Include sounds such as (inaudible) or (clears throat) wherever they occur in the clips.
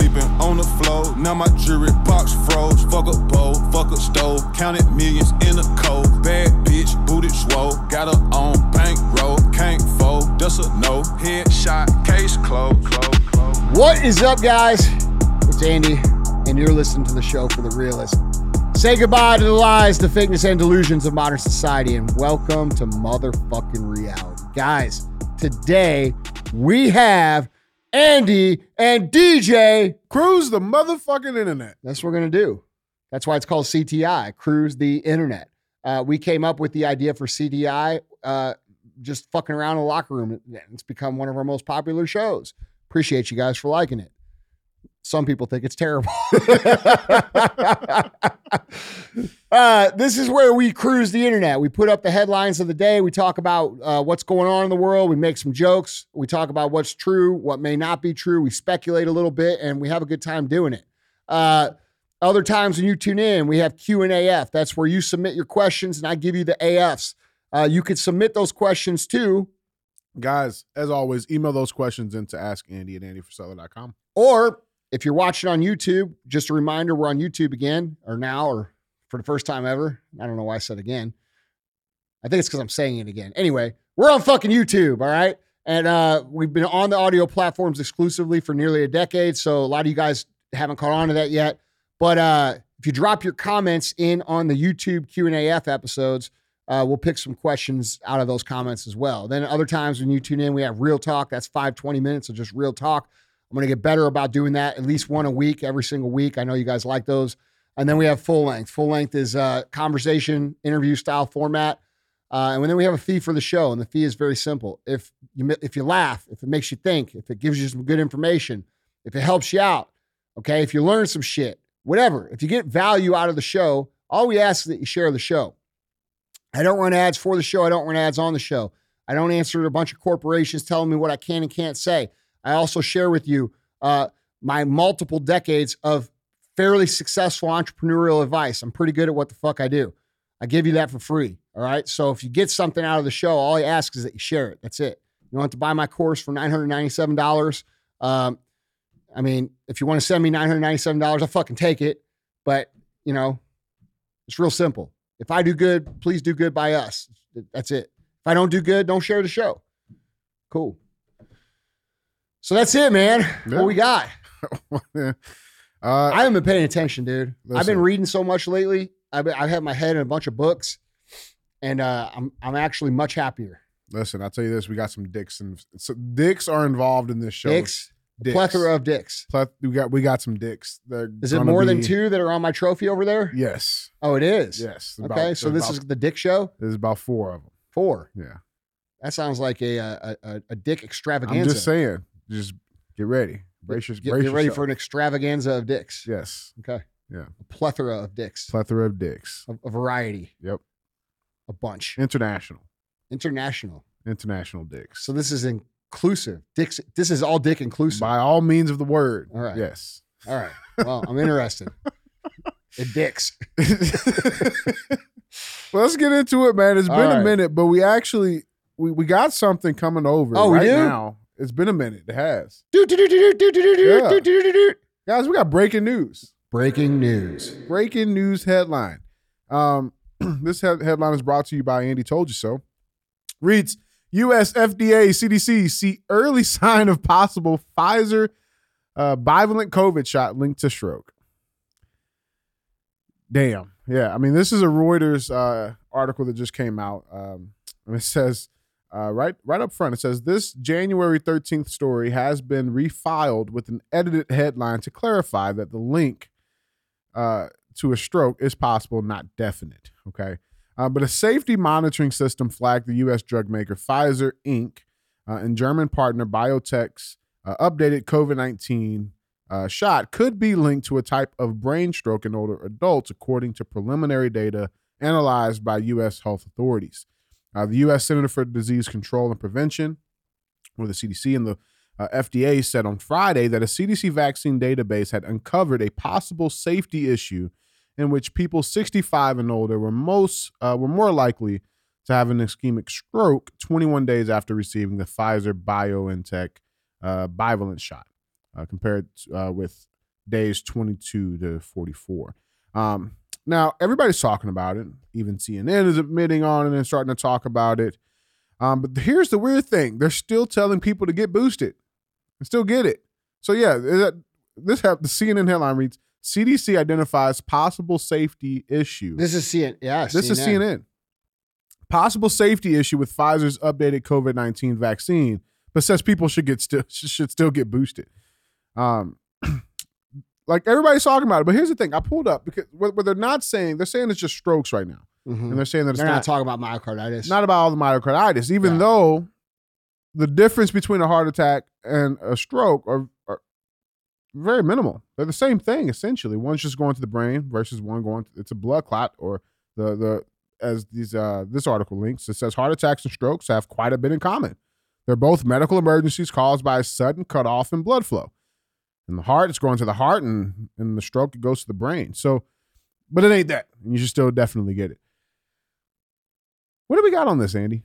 sleeping on the floor. Now my jewelry box froze. Fuck a bowl, fuck a stove. Counted millions in a cold. Bad bitch, booty swole. Got her on bankroll. Can't fold, that's a no. Headshot, case closed. Close, close. What is up, guys? It's Andy, and you're listening to the show for the realist. Say goodbye to the lies, the fakeness, and delusions of modern society, and welcome to motherfucking reality. Guys, today we have Andy and DJ. Cruise the motherfucking internet. That's what we're going to do. That's why it's called CTI, Cruise the Internet. Uh, we came up with the idea for CTI uh, just fucking around in the locker room. It's become one of our most popular shows. Appreciate you guys for liking it. Some people think it's terrible. (laughs) uh, this is where we cruise the internet. We put up the headlines of the day. We talk about uh, what's going on in the world. We make some jokes. We talk about what's true, what may not be true. We speculate a little bit, and we have a good time doing it. Uh, other times when you tune in, we have Q and AF. That's where you submit your questions, and I give you the AFs. Uh, you could submit those questions too, Guys, as always, email those questions into askandy at andyfrisella.com. Or if you're watching on YouTube, just a reminder we're on YouTube again, or now, or for the first time ever. I don't know why I said again. I think it's because I'm saying it again. Anyway, we're on fucking YouTube, all right? And uh, we've been on the audio platforms exclusively for nearly a decade. So a lot of you guys haven't caught on to that yet. But uh, if you drop your comments in on the YouTube Q&AF episodes, uh, we'll pick some questions out of those comments as well. Then other times when you tune in, we have real talk. That's five twenty minutes of just real talk. I'm going to get better about doing that at least one a week, every single week. I know you guys like those. And then we have full length. Full length is a conversation, interview style format. Uh, and then we have a fee for the show, and the fee is very simple. If you if you laugh, if it makes you think, if it gives you some good information, if it helps you out, okay, if you learn some shit, whatever, if you get value out of the show, all we ask is that you share the show. I don't run ads for the show. I don't run ads on the show. I don't answer a bunch of corporations telling me what I can and can't say. I also share with you uh, my multiple decades of fairly successful entrepreneurial advice. I'm pretty good at what the fuck I do. I give you that for free. All right. So if you get something out of the show, all I ask is that you share it. That's it. You don't have to buy my course for $997. Um, I mean, if you want to send me $997, I'll fucking take it. But, you know, it's real simple. If I do good, please do good by us. That's it. If I don't do good, don't share the show. Cool. So that's it, man. Yeah. What we got? (laughs) uh, I haven't been paying attention, dude. I've been reading so much lately. I've, been, I've had my head in a bunch of books, and uh, I'm I'm actually much happier. listen, I'll tell you this: we got some dicks, and so dicks are involved in this show. Dicks, Dicks. plethora of dicks. Pleth- we got we got some dicks. Is it more than two that are on my trophy over there? Yes, Oh, it is. yes. Okay, so this about- is the dick show. there's about four of them. Four. Yeah, That sounds like a a, a, a dick extravaganza. I'm just saying. Just get ready. Brace, your, Get, brace get ready yourself. for an extravaganza of dicks. yes Okay. Yeah. A plethora of dicks. plethora of dicks. A, a variety. Yep, A bunch. international, International. international dicks. So this is inclusive. Dicks. This is all dick inclusive. By all means of the word. All right. Yes. All right. Well, I'm interested. (laughs) It dicks. (laughs) Well, Let's get into it, man. It's been right. a minute, but we actually we, we got something coming over Oh, we right do? now. It's been a minute. It has. Yeah. Guys, we got breaking news. Breaking news. Breaking news headline. Um, (clears throat) this head- headline is brought to you by Andy Told You So. Reads US FDA CDC see early (laughs) sign of possible Pfizer uh, bivalent COVID shot linked to stroke. Damn. Yeah. I mean, this is a Reuters uh, article that just came out. Um, and it says, uh, right, right up front, it says this January 13th story has been refiled with an edited headline to clarify that the link uh, to a stroke is possible, not definite. Okay. Uh, but a safety monitoring system flagged the U.S. drug maker Pfizer Inc. Uh, and German partner BioNTech's uh, updated COVID 19 uh, shot could be linked to a type of brain stroke in older adults, according to preliminary data analyzed by U.S. health authorities. Uh, the U.S. Center for Disease Control and Prevention, or the CDC, and the uh, FDA said on Friday that a CDC vaccine database had uncovered a possible safety issue in which people 65 and older were most uh, were more likely to have an ischemic stroke 21 days after receiving the Pfizer BioNTech uh, bivalent shot, uh, compared uh, with days 22 to 44. Um, now, everybody's talking about it. Even CNN is admitting on it and starting to talk about it. Um, but here's the weird thing they're still telling people to get boosted and still get it. So, yeah, this have the CNN headline reads CDC identifies possible safety issue. This is CNN. Yeah, this CNN. is CNN. Possible safety issue with Pfizer's updated COVID nineteen vaccine, but says people should get still should still get boosted. Um, (clears throat) like everybody's talking about it, but here's the thing: I pulled up because what, what they're not saying, they're saying it's just strokes right now, mm-hmm. and they're saying that they're not, not, talking about myocarditis. Not about all the myocarditis, even yeah. though the difference between a heart attack and a stroke are, are very minimal. They're the same thing essentially. One's just going to the brain versus one going. To, it's a blood clot, or the the as these uh this article links. It says heart attacks and strokes have quite a bit in common. They're both medical emergencies caused by a sudden cutoff in blood flow. In the heart, it's going to the heart, and in the stroke, it goes to the brain. So, but it ain't that. And you should still definitely get it. What do we got on this, Andy?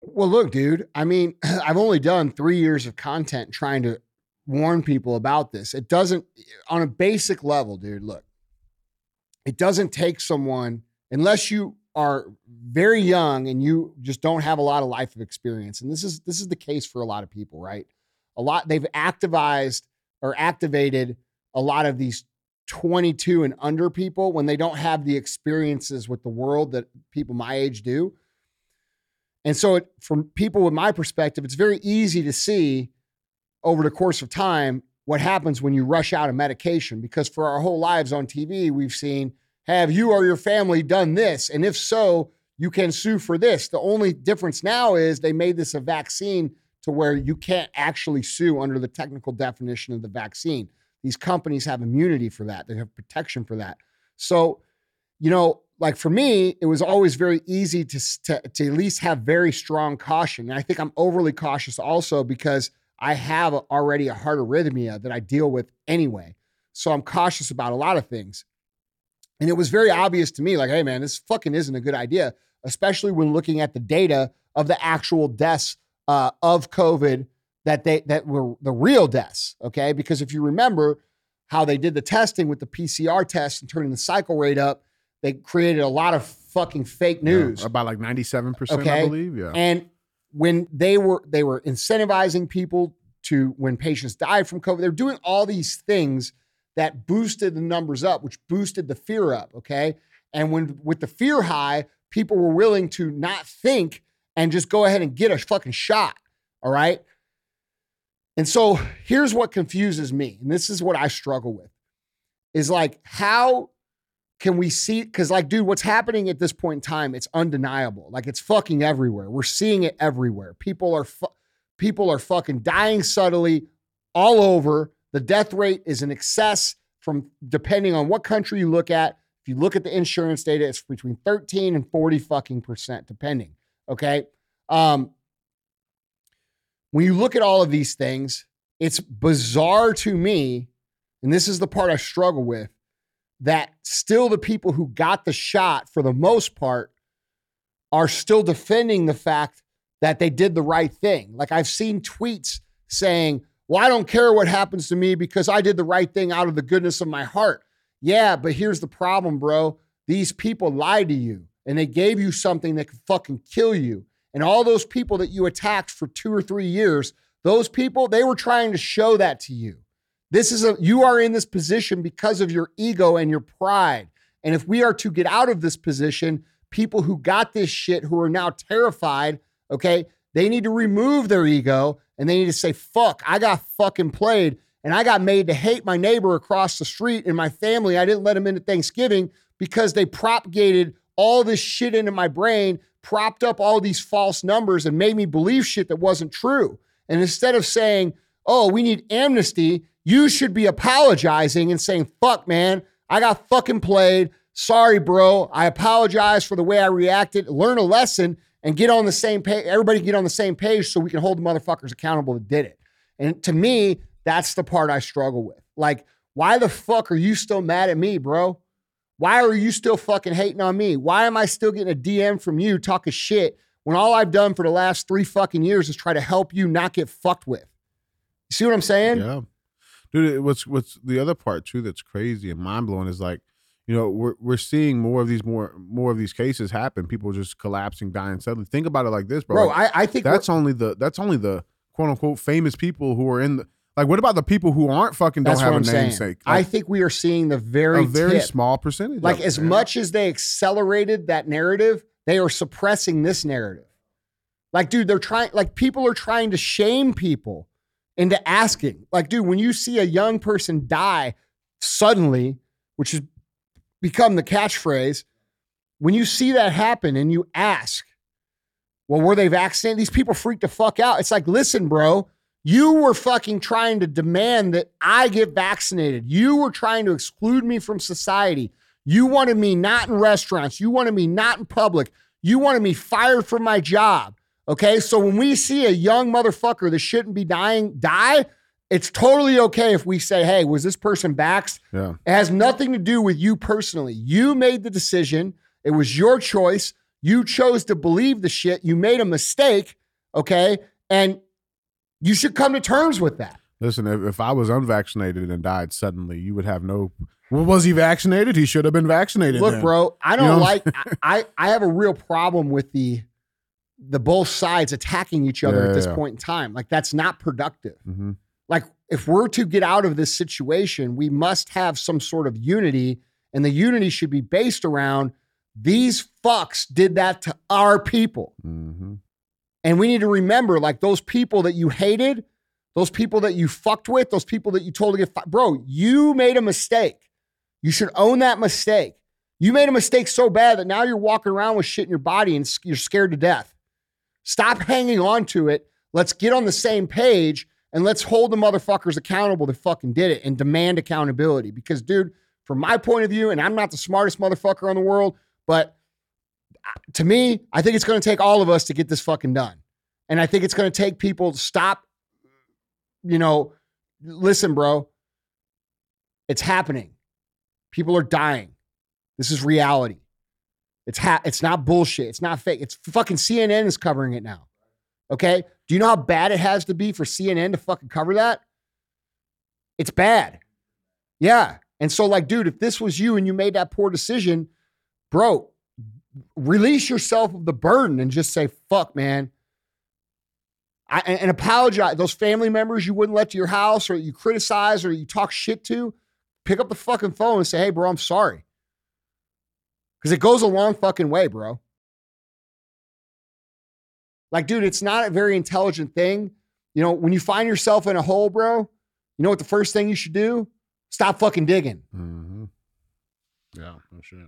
Well, look, dude. I mean, (clears throat) I've only done three years of content trying to warn people about this. It doesn't, on a basic level, dude, look, it doesn't take someone, unless you are very young and you just don't have a lot of life of experience. And this is this is the case for a lot of people, right? A lot they've activized or activated a lot of these 22 and under people when they don't have the experiences with the world that people my age do. And so, it, from people with my perspective, it's very easy to see over the course of time what happens when you rush out a medication. Because for our whole lives on TV, we've seen have you or your family done this? And if so, you can sue for this. The only difference now is they made this a vaccine to where you can't actually sue under the technical definition of the vaccine. These companies have immunity for that, they have protection for that. So, you know, like for me, it was always very easy to, to, to at least have very strong caution. And I think I'm overly cautious also because I have already a heart arrhythmia that I deal with anyway. So I'm cautious about a lot of things. And it was very obvious to me, like, hey, man, this fucking isn't a good idea, especially when looking at the data of the actual deaths uh, of COVID that they that were the real deaths. Okay, because if you remember how they did the testing with the PCR test and turning the cycle rate up, they created a lot of fucking fake news. Yeah, about like ninety seven percent, I believe. Yeah, and when they were they were incentivizing people to when patients died from COVID, they're doing all these things that boosted the numbers up, which boosted the fear up. Okay. And when with the fear high, people were willing to not think and just go ahead and get a fucking shot. All right. And so here's what confuses me, and this is what I struggle with is like, how can we see? Because, like, dude, what's happening at this point in time, it's undeniable. Like, it's fucking everywhere. We're seeing it everywhere. People are, fu- people are fucking dying subtly all over. The death rate is in excess from depending on what country you look at. If you look at the insurance data, it's between 13 and 40 fucking percent, depending. Okay. Um, when you look at all of these things, it's bizarre to me, and this is the part I struggle with, that still the people who got the shot for the most part are still defending the fact that they did the right thing. Like I've seen tweets saying, well, I don't care what happens to me because I did the right thing out of the goodness of my heart. Yeah, but here's the problem, bro. These people lied to you and they gave you something that could fucking kill you. And all those people that you attacked for two or three years, those people, they were trying to show that to you. This is a, you are in this position because of your ego and your pride. And if we are to get out of this position, people who got this shit who are now terrified, okay, they need to remove their ego and they need to say, fuck, I got fucking played and I got made to hate my neighbor across the street and my family. I didn't let them into Thanksgiving because they propagated all this shit into my brain, propped up all these false numbers and made me believe shit that wasn't true. And instead of saying, oh, we need amnesty, you should be apologizing and saying, fuck, man, I got fucking played. Sorry, bro. I apologize for the way I reacted. Learn a lesson and get on the same page. Everybody get on the same page so we can hold the motherfuckers accountable that did it. And to me, that's the part I struggle with. Like, why the fuck are you still mad at me, bro? Why are you still fucking hating on me? Why am I still getting a DM from you talking shit when all I've done for the last three fucking years is try to help you not get fucked with? You see what I'm saying? Yeah. dude. What's what's the other part too that's crazy and mind blowing is like, you know, we're we're seeing more of these more more of these cases happen. People just collapsing, dying suddenly. Think about it like this, bro. bro. Like, I, I think that's only the that's only the quote unquote famous people who are in the like. What about the people who aren't fucking don't that's have what a I'm saying. namesake? I think we are seeing the very a very tip. small percentage. like of it, as man. much as they accelerated that narrative, they are suppressing this narrative. Like, dude, they're trying. Like, people are trying to shame people into asking. Like, dude, when you see a young person die suddenly, which has become the catchphrase, when you see that happen and you ask, well, were they vaccinated? These people freak the fuck out. It's like, listen, bro, you were fucking trying to demand that I get vaccinated. You were trying to exclude me from society. You wanted me not in restaurants. You wanted me not in public. You wanted me fired from my job. Okay. So when we see a young motherfucker that shouldn't be dying die, it's totally okay if we say, hey, was this person vaxxed? yeah, It has nothing to do with you personally. You made the decision. It was your choice. You chose to believe the shit. You made a mistake. Okay. And you should come to terms with that. listen. If, if I was unvaccinated and died suddenly, you would have no. Well, was he vaccinated? He should have been vaccinated. Look, then. bro, I don't You know? like I I have a real problem with the the both sides attacking each other Yeah, at this yeah. point in time. Like that's not productive. Mhm. Like if we're to get out of this situation, we must have some sort of unity and the unity should be based around these fucks did that to our people. Mhm. And we need to remember like those people that you hated, those people that you fucked with, those people that you told to get bro, you made a mistake. You should own that mistake. You made a mistake so bad that now you're walking around with shit in your body and you're scared to death. Stop hanging on to it. Let's get on the same page and let's hold the motherfuckers accountable that fucking did it and demand accountability. Because, dude, from my point of view, and I'm not the smartest motherfucker in the world, but to me, I think it's going to take all of us to get this fucking done. And I think it's going to take people to stop, you know, listen, bro, it's happening. People are dying. This is reality. It's ha- it's not bullshit. It's not fake. It's fucking CNN is covering it now. Okay? Do you know how bad it has to be for CNN to fucking cover that? It's bad. Yeah. And so like dude, if this was you and you made that poor decision, bro, release yourself of the burden and just say, fuck, man. I, and, apologize. Those family members you wouldn't let to your house or you criticize or you talk shit to, pick up the fucking phone and say, hey, bro, I'm sorry. Because it goes a long fucking way, bro. Like, dude, it's not a very intelligent thing. You know, when you find yourself in a hole, bro, you know what the first thing you should do? Stop fucking digging. Mhm. Yeah. No shit.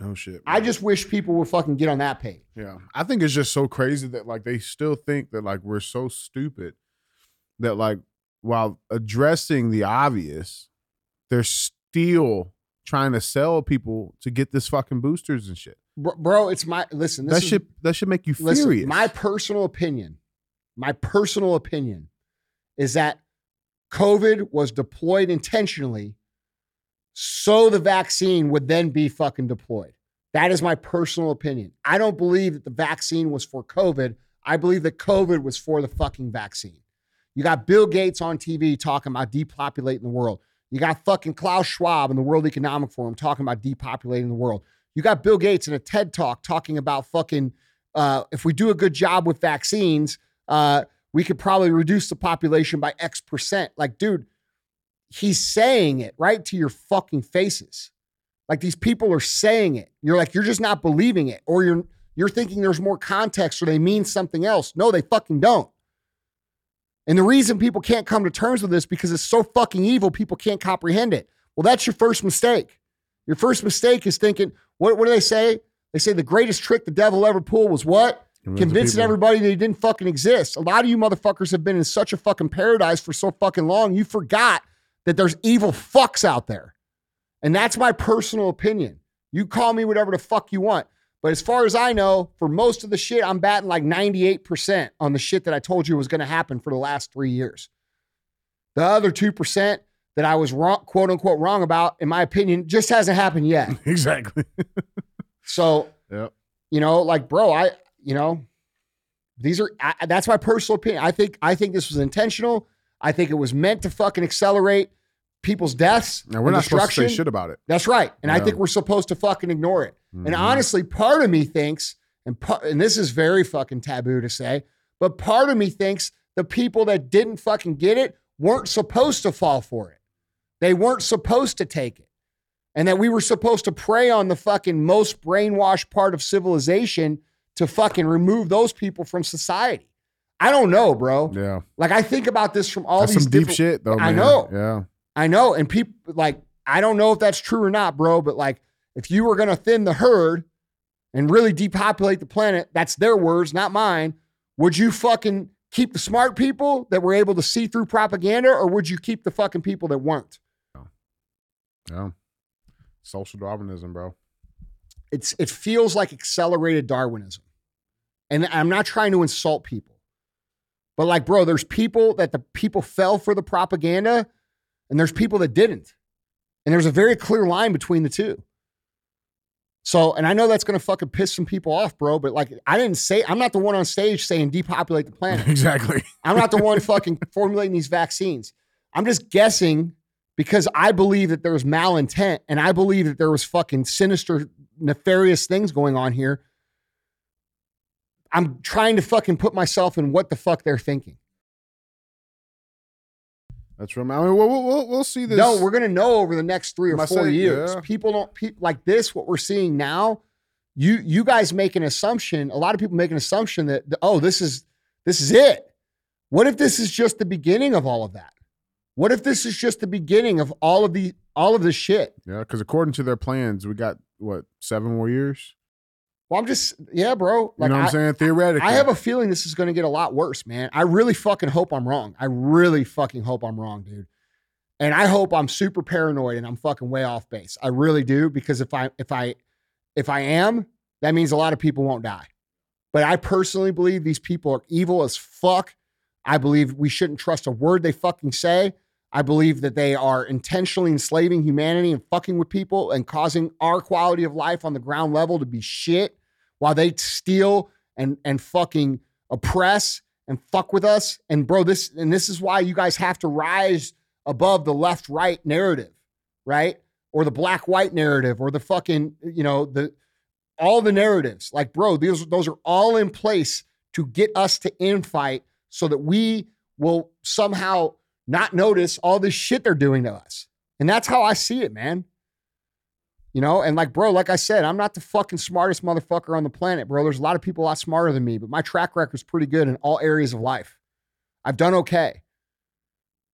No shit. I just wish people would fucking get on that page. Yeah. I think it's just so crazy that like they still think that like we're so stupid that like while addressing the obvious, they're still trying to sell people to get this fucking boosters and shit. Bro, bro it's my listen. This That is, should that should make you listen, furious. my personal opinion, my personal opinion is that COVID was deployed intentionally so the vaccine would then be fucking deployed. That is my personal opinion. I don't believe that the vaccine was for COVID. I believe that COVID was for the fucking vaccine. You got Bill Gates on TV talking about depopulating the world. You got fucking Klaus Schwab in the World Economic Forum talking about depopulating the world. You got Bill Gates in a TED talk talking about fucking uh, if we do a good job with vaccines, uh, we could probably reduce the population by X percent. Like, dude, he's saying it right to your fucking faces. Like these people are saying it. You're like, you're just not believing it, or you're you're thinking there's more context or they mean something else. No, they fucking don't. And the reason people can't come to terms with this because it's so fucking evil, people can't comprehend it. Well, that's your first mistake. Your first mistake is thinking, what, what do they say? They say the greatest trick the devil ever pulled was what? Convincing everybody that he didn't fucking exist. A lot of you motherfuckers have been in such a fucking paradise for so fucking long, you forgot that there's evil fucks out there. And that's my personal opinion. You call me whatever the fuck you want. But as far as I know, for most of the shit, I'm batting like 98% on the shit that I told you was going to happen for the last three years. The other 2% that I was wrong, quote unquote, wrong about, in my opinion, just hasn't happened yet. (laughs) exactly. So, Yep. you know, like, bro, I, you know, these are, I, that's my personal opinion. I think, I think this was intentional. I think it was meant to fucking accelerate people's deaths And we're and not supposed to destruction. say shit about it. That's right. And I think we're supposed to fucking ignore it. And Mhm. honestly, part of me thinks, and pa- and this is very fucking taboo to say, but part of me thinks the people that didn't fucking get it weren't supposed to fall for it. They weren't supposed to take it. And that we were supposed to prey on the fucking most brainwashed part of civilization to fucking remove those people from society. I don't know, bro. Yeah, Like I think about this from all that's these some deep shit though. I know. Yeah, I know. And people like, I don't know if that's true or not, bro, but like, if you were going to thin the herd and really depopulate the planet, that's their words, not mine. Would you fucking keep the smart people that were able to see through propaganda or would you keep the fucking people that weren't? yeah. Social Darwinism, bro. It's, it feels like accelerated Darwinism. And I'm not trying to insult people, but like, bro, there's people that the people fell for the propaganda and there's people that didn't. And there's a very clear line between the two. So, and I know that's going to fucking piss some people off, bro, but like, I didn't say, I'm not the one on stage saying depopulate the planet. (laughs) exactly. I'm not the one (laughs) fucking formulating these vaccines. I'm just guessing because I believe that there was malintent and I believe that there was fucking sinister, nefarious things going on here. I'm trying to fucking put myself in what the fuck they're thinking. That's real. I mean, we'll, we'll, we'll, see this. No, we're gonna know over the next three or four say, years. yeah. People don't pe- like this. What we're seeing now, you you guys make an assumption. A lot of people make an assumption that oh, this is this is it. What if this is just the beginning of all of that? What if this is just the beginning of all of the all of the shit? yeah, because according to their plans, we got what seven more years. Well, I'm just yeah, bro. You know what I'm I, saying? Theoretically, I have a feeling this is going to get a lot worse, man. I really fucking hope I'm wrong. I really fucking hope I'm wrong, dude. And I hope I'm super paranoid and I'm fucking way off base. I really do because if I if I if I am, that means a lot of people won't die. But I personally believe these people are evil as fuck. I believe we shouldn't trust a word they fucking say. I believe that they are intentionally enslaving humanity and fucking with people and causing our quality of life on the ground level to be shit while they steal and and fucking oppress and fuck with us. And bro, this and this is why you guys have to rise above the left right narrative, right? Or the black white narrative or the fucking, you know, the all the narratives. Like, bro, those those are all in place to get us to infight so that we will somehow not notice all this shit they're doing to us. And that's how I see it, man. You know, and like, bro, like I said, I'm not the fucking smartest motherfucker on the planet, bro. There's a lot of people a lot smarter than me, but my track record's pretty good in all areas of life. I've done okay.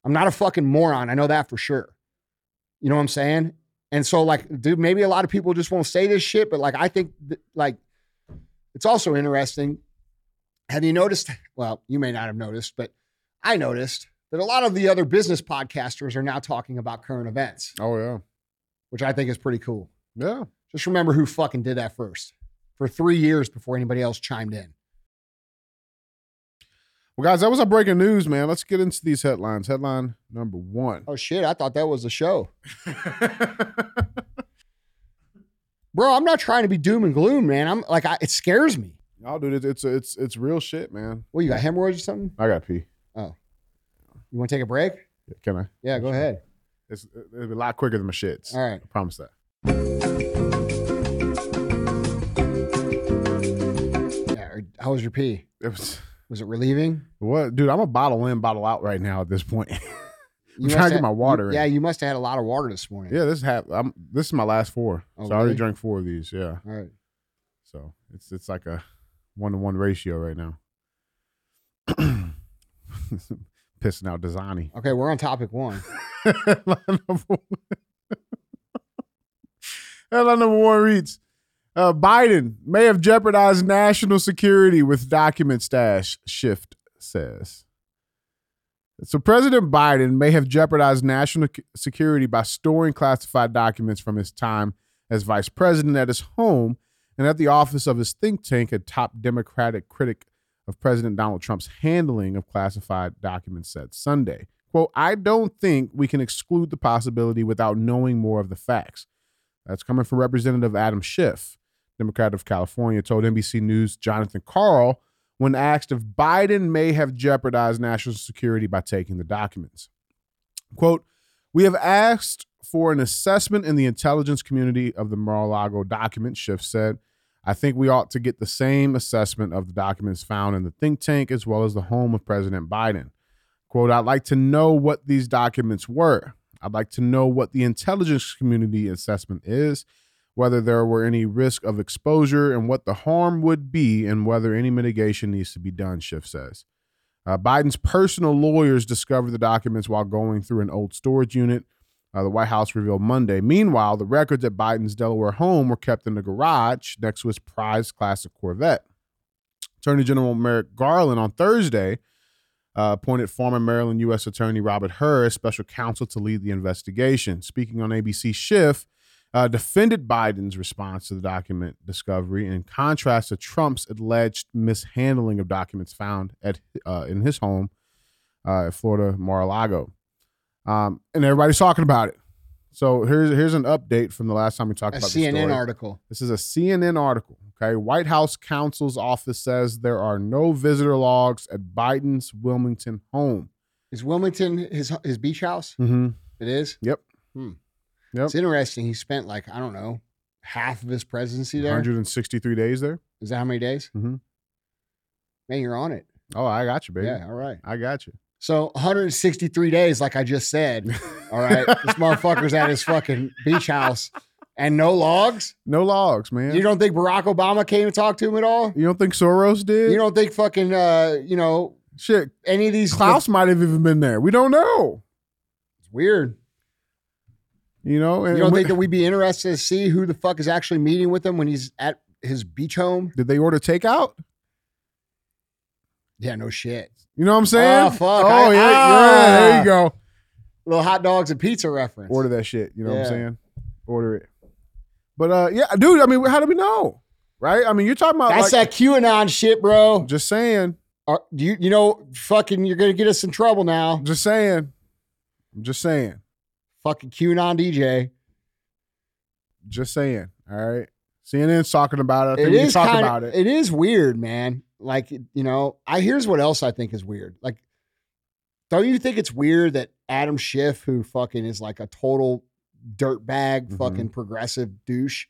I'm not a fucking moron. I know that for sure. You know what I'm saying? And so, like, dude, maybe a lot of people just won't say this shit, but like, I think, that, like, it's also interesting. Have you noticed? (laughs) Well, you may not have noticed, but I noticed that a lot of the other business podcasters are now talking about current events, Oh yeah, which I think is pretty cool. yeah. Just remember who fucking did that first for three years before anybody else chimed in. Well, guys, that was our breaking news, man. Let's get into these headlines. Headline number one. Oh shit, I thought that was the show. (laughs) Bro, I'm not trying to be doom and gloom, man. I'm like, I, it scares me. No, dude, it's it's it's it's real shit, man. What, you got hemorrhoids or something? I got pee. Oh, you want to take a break? Can I? Yeah, go ahead. It's it'll be a lot quicker than my shits. All right. I promise that. Yeah, how was your pee? It was (laughs) Was it relieving? what, dude? I'm a bottle in, bottle out right now at this point. (laughs) You I'm trying to get my water in. Yeah, you must have had a lot of water this morning. yeah, this is half. I'm this is my last four. Oh, so I already drank four of these. Yeah. All right. So it's it's like a one to one ratio right now. (clears throat) Pissing out Dasani. Okay, we're on topic one. (laughs) Headline number one. Headline number one reads uh, Biden may have jeopardized national security with document stash, Schiff says. So, President Biden may have jeopardized national security by storing classified documents from his time as vice president at his home and at the office of his think tank, a top Democratic critic of President Donald Trump's handling of classified documents said Sunday. Quote, I don't think we can exclude the possibility without knowing more of the facts. That's coming from Representative Adam Schiff, Democrat of California, told NBC News Jonathan Karl when asked if Biden may have jeopardized national security by taking the documents. Quote, We have asked for an assessment in the intelligence community of the Mar a Lago document, Schiff said. I think we ought to get the same assessment of the documents found in the think tank as well as the home of President Biden. Quote, I'd like to know what these documents were. I'd like to know what the intelligence community assessment is, whether there were any risk of exposure, and what the harm would be, and whether any mitigation needs to be done, Schiff says. Uh, Biden's personal lawyers discovered the documents while going through an old storage unit. Uh, the White House revealed Monday. Meanwhile, the records at Biden's Delaware home were kept in the garage next to his prized classic Corvette. Attorney General Merrick Garland on Thursday uh, appointed former Maryland U.S. Attorney Robert Hur as special counsel to lead the investigation. Speaking on ABC Schiff, uh, defended Biden's response to the document discovery in contrast to Trump's alleged mishandling of documents found at uh, in his home uh, at Florida Mar-a-Lago. Um, and everybody's talking about it. So here's here's an update from the last time we talked A about CNN article. This is a CNN article. Okay. White House counsel's office says there are no visitor logs at Biden's Wilmington home. Is Wilmington his his beach house? Mm-hmm. It is. Yep. Hmm. Yep. It's interesting. He spent like I don't know half of his presidency there. 163 days there. Is that how many days? Mm-hmm. Man, you're on it. Oh, I got you, baby. Yeah. All right. I got you. So 163 days, like I just said. All right. this (laughs) motherfucker's at his fucking beach house and no logs. no logs, man. You don't think Barack Obama came and talked to him at all? You don't think Soros did? You don't think fucking uh, you know, Shit. any of these Klaus might have even been there. We don't know. It's weird. You know, and You don't we- think that we'd be interested to see who the fuck is actually meeting with him when he's at his beach home? did they order takeout? Yeah, no shit. You know what I'm saying? Oh, fuck. Oh I- yeah, ah. yeah. There you go. Little hot dogs and pizza reference. Order that shit. You know what I'm saying? Order it. But uh, yeah, dude. I mean, how do we know? Right? I mean, you're talking about That's like, that QAnon shit, bro. just saying, Are, do you you know fucking you're gonna get us in trouble now. just saying, I'm just saying, Fucking QAnon DJ. just saying. All right. CNN's talking about it. I think It we can is talk kind about it. it is weird, man. Like you know, I here's what else I think is weird. Like, don't you think it's weird that Adam Schiff, who fucking is like a total dirtbag, Mhm. fucking progressive douche,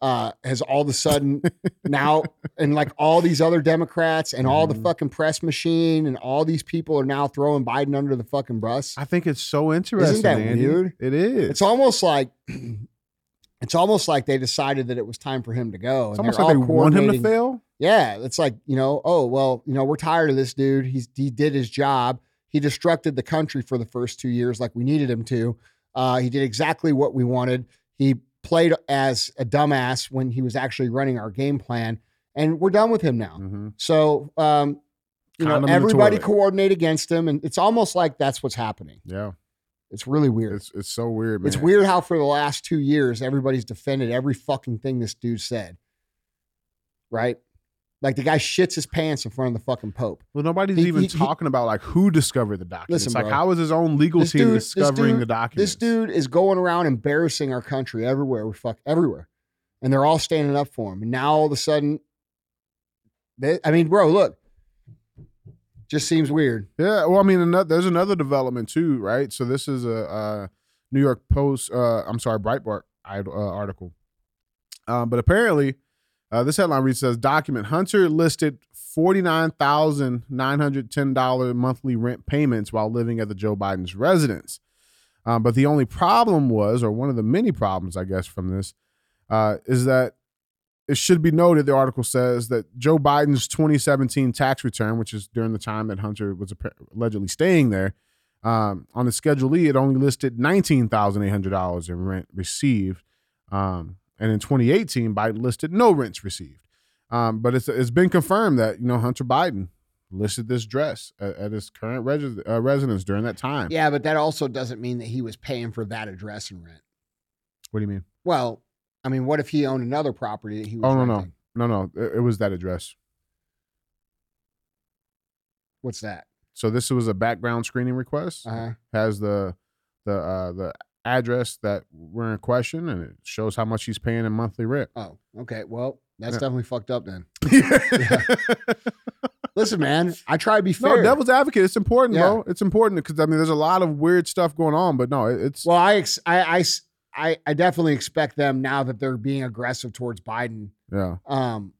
uh, has all of a sudden now, (laughs) and like all these other Democrats and all the Mhm. fucking press machine and all these people are now throwing Biden under the fucking bus. I think it's so interesting. Isn't that Andy. weird? It is. It's almost like. (clears throat) It's almost like they decided that it was time for him to go. It's almost like they want him to fail. yeah, it's like you know, oh well, you know, we're tired of this dude. He's he did his job. He destructed the country for the first two years, like we needed him to. Uh, he did exactly what we wanted. He played as a dumbass when he was actually running our game plan, and we're done with him now. Mhm. So, um, you know, Condom in the everybody coordinate against him, and it's almost like that's what's happening. Yeah, It's really weird. it's it's so weird, man. It's weird how for the last two years everybody's defended every fucking thing this dude said. Right? Like the guy shits his pants in front of the fucking Pope. Well, nobody's He- even he- he- talking about like who discovered the documents. Listen, like bro. how is his own legal This team dude- this discovering dude- the documents? This dude is going around embarrassing our country everywhere. We fuck everywhere. And they're all standing up for him. And now all of a sudden, they, I mean, bro, look. Just seems weird. Yeah, well, I mean, another, there's another development too, right? So this is a, New York Post, uh, I'm sorry, Breitbart uh, article. Um, but apparently, uh, this headline reads says document Hunter listed forty nine thousand nine hundred ten dollar monthly rent payments while living at the Joe Biden's residence. Um, but the only problem was, or one of the many problems, I guess, from this, uh, is that it should be noted, the article says that Joe Biden's 2017 tax return, which is during the time that Hunter was allegedly staying there, um, on the Schedule E, it only listed $19,800 in rent received. Um, and in 2018, Biden listed no rents received. Um, but it's, it's been confirmed that, you know, Hunter Biden listed this dress at, at his current uh, residence during that time. Yeah, but that also doesn't mean that he was paying for that address and rent. What do you mean? Well, I mean, what if he owned another property that he was Oh, no, no. renting? No, no. It, it was that address. What's that? So this was a background screening request. Uh-huh. has the the uh, the address that we're in question, and it shows how much he's paying in monthly rent. Oh, okay. Well, that's Yeah. definitely fucked up then. (laughs) listen, man. I try to be fair. No, devil's advocate. It's important, Yeah. bro. It's important because I mean, there's a lot of weird stuff going on, but no, it's Well, I, ex- I, I I, I definitely expect them now that they're being aggressive towards Biden, yeah, um,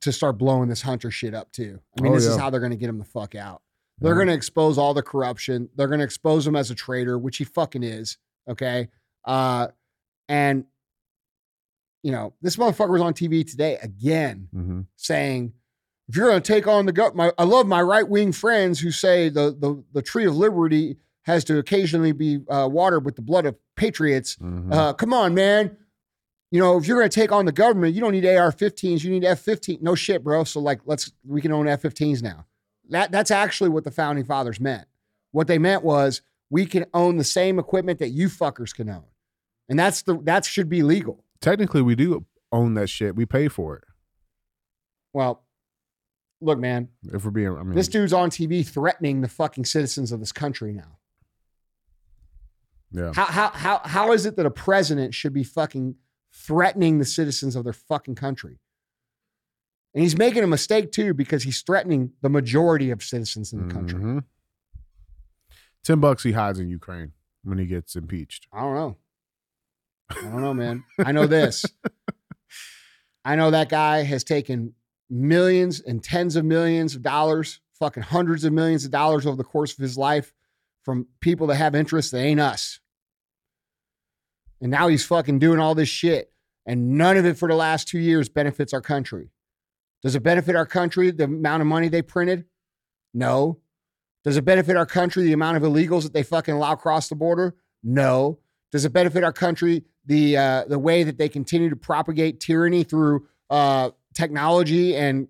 to start blowing this Hunter shit up too. I mean, Oh, this is how they're going to get him the fuck out. They're Yeah. going to expose all the corruption. They're going to expose him as a traitor, which he fucking is. Okay, uh, and you know this motherfucker was on TV today again hmm saying, if you're going to take on the my, I love my right wing friends who say the, the, the tree of liberty has to occasionally be uh, watered with the blood of patriots. hmm Uh, come on, man. You know, if you're going to take on the government, you don't need AR-15s. You need F-15. No shit, bro. So like, let's we can own F-15s now. That that's actually what the founding fathers meant. What they meant was we can own the same equipment that you fuckers can own, and that's the that should be legal. technically we do own that shit. We pay for it. Well, look, man, If we're being, I mean, This dude's on TV threatening the fucking citizens of this country now. Yeah, How how how how is it that a president should be fucking threatening the citizens of their fucking country? And he's making a mistake too because he's threatening the majority of citizens in the country. Mhm. Ten bucks he hides in Ukraine when he gets impeached. I don't know. I don't know, man. I know this. (laughs) I know that guy has taken millions and tens of millions of dollars, fucking hundreds of millions of dollars over the course of his life from people that have interests that ain't us. And now he's fucking doing all this shit. And none of it for the last two years benefits our country. Does it benefit our country, the amount of money they printed? No. Does it benefit our country, the amount of illegals that they fucking allow across the border? No. Does it benefit our country, the uh, the way that they continue to propagate tyranny through uh, technology and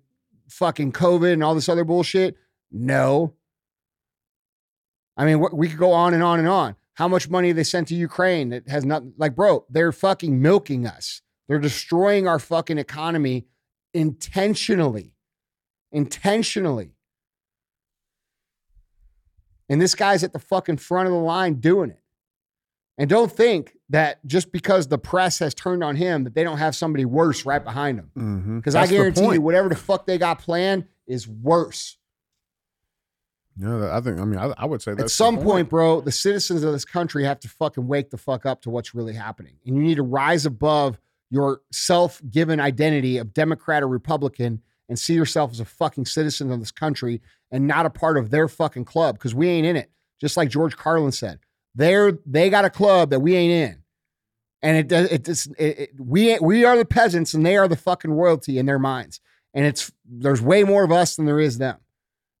fucking COVID and all this other bullshit? No. I mean, wh- we could go on and on and on. How much money they sent to Ukraine that has not like, bro, they're fucking milking us. They're destroying our fucking economy intentionally. Intentionally. And this guy's at the fucking front of the line doing it. And don't think that just because the press has turned on him that they don't have somebody worse right behind him. Mm-hmm. Because I guarantee you, whatever the fuck they got planned is worse. Yeah, I think. I mean, I, I would say that's At some point, bro, the citizens of this country have to fucking wake the fuck up to what's really happening. And you need to rise above your self given identity of Democrat or Republican and see yourself as a fucking citizen of this country and not a part of their fucking club because we ain't in it. Just like George Carlin said, they're they got a club that we ain't in, and it does it, does- it, it we we are the peasants and they are the fucking royalty in their minds, and it's there's way more of us than there is them.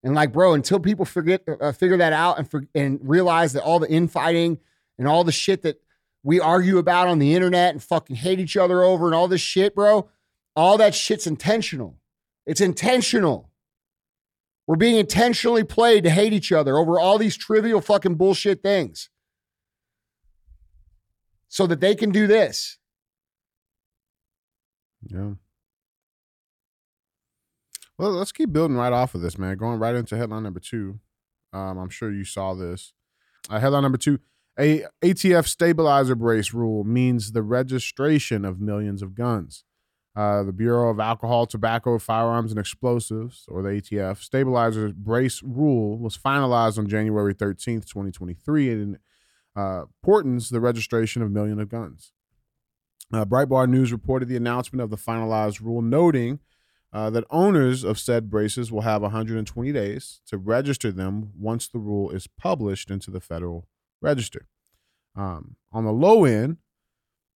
And like, bro, until people forget uh, figure that out and for, and realize that all the infighting and all the shit that we argue about on the internet and fucking hate each other over and all this shit, bro, all that shit's intentional. It's intentional. We're being intentionally played to hate each other over all these trivial fucking bullshit things. So that they can do this. Yeah. Well, let's keep building right off of this, man. Going right into headline number two. Um, I'm sure you saw this. Uh, headline number two: A ATF stabilizer brace rule means the registration of millions of guns. Uh, the Bureau of Alcohol, Tobacco, Firearms, and Explosives, or the ATF, stabilizer brace rule was finalized on January 13th, 2023, and uh, portends the registration of million of guns. Uh, Breitbart News reported the announcement of the finalized rule, noting uh, that owners of said braces will have 120 days to register them once the rule is published into the Federal Register. Um, on the low end,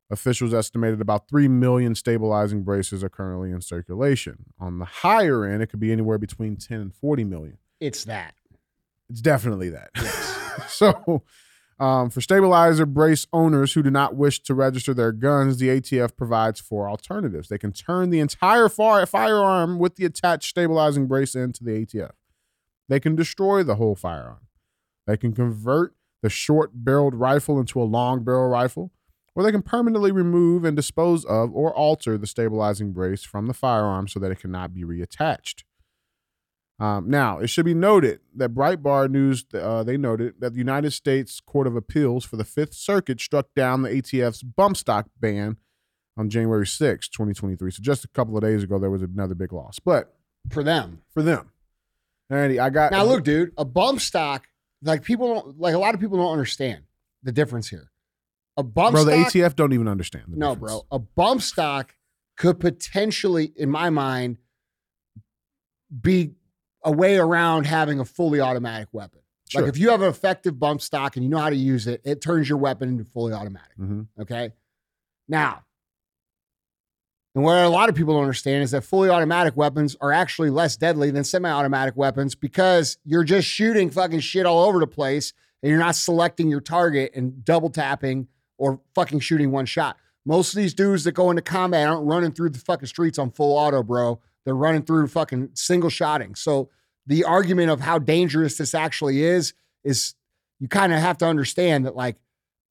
officials estimated about 3 million stabilizing braces are currently in circulation. On the higher end, it could be anywhere between 10 and 40 million. It's that. It's definitely that. Yes. (laughs) so, um, for stabilizer brace owners who do not wish to register their guns, the ATF provides four alternatives. They can turn the entire fire- firearm with the attached stabilizing brace into the ATF. They can destroy the whole firearm. They can convert the short barreled rifle into a long barrel rifle, or they can permanently remove and dispose of or alter the stabilizing brace from the firearm so that it cannot be reattached. Um, now, it should be noted that Breitbart News uh, they noted that the United States Court of Appeals for the Fifth Circuit struck down the ATF's bump stock ban on January 6, 2023. So just a couple of days ago, there was another big loss. But For them. for them, Andy, I got Now look, dude, a bump stock, like people don't like a lot of people don't understand the difference here. A bump stock bro. The ATF don't even understand. The no, difference. bro. A bump stock could potentially, in my mind, be a way around having a fully automatic weapon. Sure. Like if you have an effective bump stock and you know how to use it, it turns your weapon into fully automatic. Mhm. Okay. Now, and what a lot of people don't understand is that fully automatic weapons are actually less deadly than semi automatic weapons because you're just shooting fucking shit all over the place and you're not selecting your target and double tapping or fucking shooting one shot. Most of these dudes that go into combat aren't running through the fucking streets on full auto, bro. They're running through fucking single shotting. So the argument of how dangerous this actually is is you kind of have to understand that like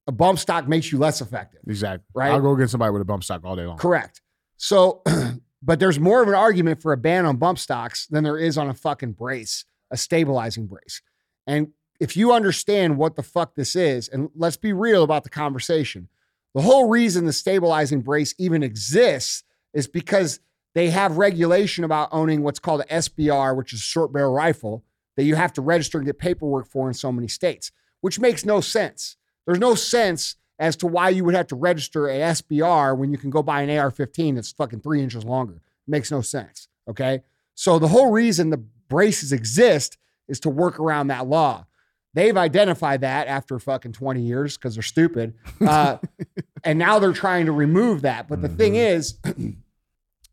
a bump stock makes you less effective. Exactly. Right. I'll go get somebody with a bump stock all day long. Correct. So, (clears throat) but there's more of an argument for a ban on bump stocks than there is on a fucking brace, a stabilizing brace. And if you understand what the fuck this is, and let's be real about the conversation, the whole reason the stabilizing brace even exists is because they have regulation about owning what's called an SBR, which is a short barrel rifle that you have to register and get paperwork for in so many states, which makes no sense. There's no sense as to why you would have to register a SBR when you can go buy an AR 15 that's fucking three inches longer. makes no sense. Okay. So the whole reason the braces exist is to work around that law. They've identified that after fucking 20 years because they're stupid. Uh, (laughs) and now they're trying to remove that. But the thing is,